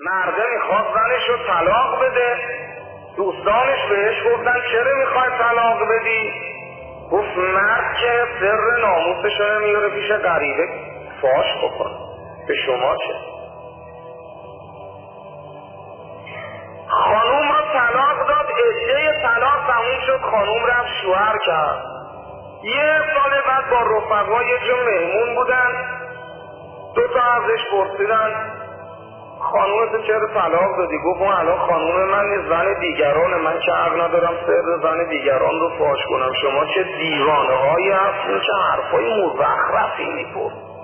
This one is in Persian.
مرده می‌خواد زنش رو طلاق بده. دوستانش بهش گفتن چرا می‌خوای طلاق بدی؟ گفت مرد که سر ناموسش رو میاره پیش غریبه فاش بکن به شما چه؟ خانوم رو طلاق داد عده طلاق تموم شد خانوم رفت شوهر کرد. یه سال بعد با رفقا یه جو مهمون بودن. دو تا ازش پرسیدن. خانومت چرا طلاق دادی؟ گفت اون الان خانوم من زن دیگران من که حق ندارم سر زن دیگران رو فاش کنم؟ شما چه دیوانه هایی هستین؟ چه حرفای مزخرفی میپرد